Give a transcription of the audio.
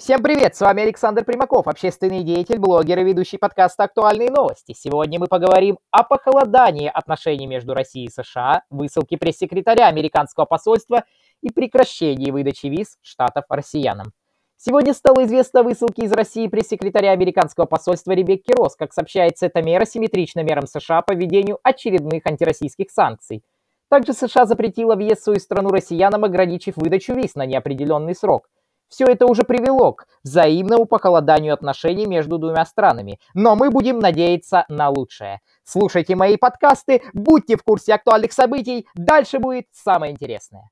Всем привет, с вами Александр Примаков, общественный деятель, блогер и ведущий подкаста «Актуальные новости». Сегодня мы поговорим о похолодании отношений между Россией и США, высылке пресс-секретаря американского посольства и прекращении выдачи виз штатов россиянам. Сегодня стало известно о высылке из России пресс-секретаря американского посольства Ребекки Росс. Как сообщается, эта мера симметрична мерам США по введению очередных антироссийских санкций. Также США запретила въезд в свою страну россиянам, ограничив выдачу виз на неопределенный срок – все это уже привело к взаимному похолоданию отношений между двумя странами. Но мы будем надеяться на лучшее. Слушайте мои подкасты, будьте в курсе актуальных событий, дальше будет самое интересное.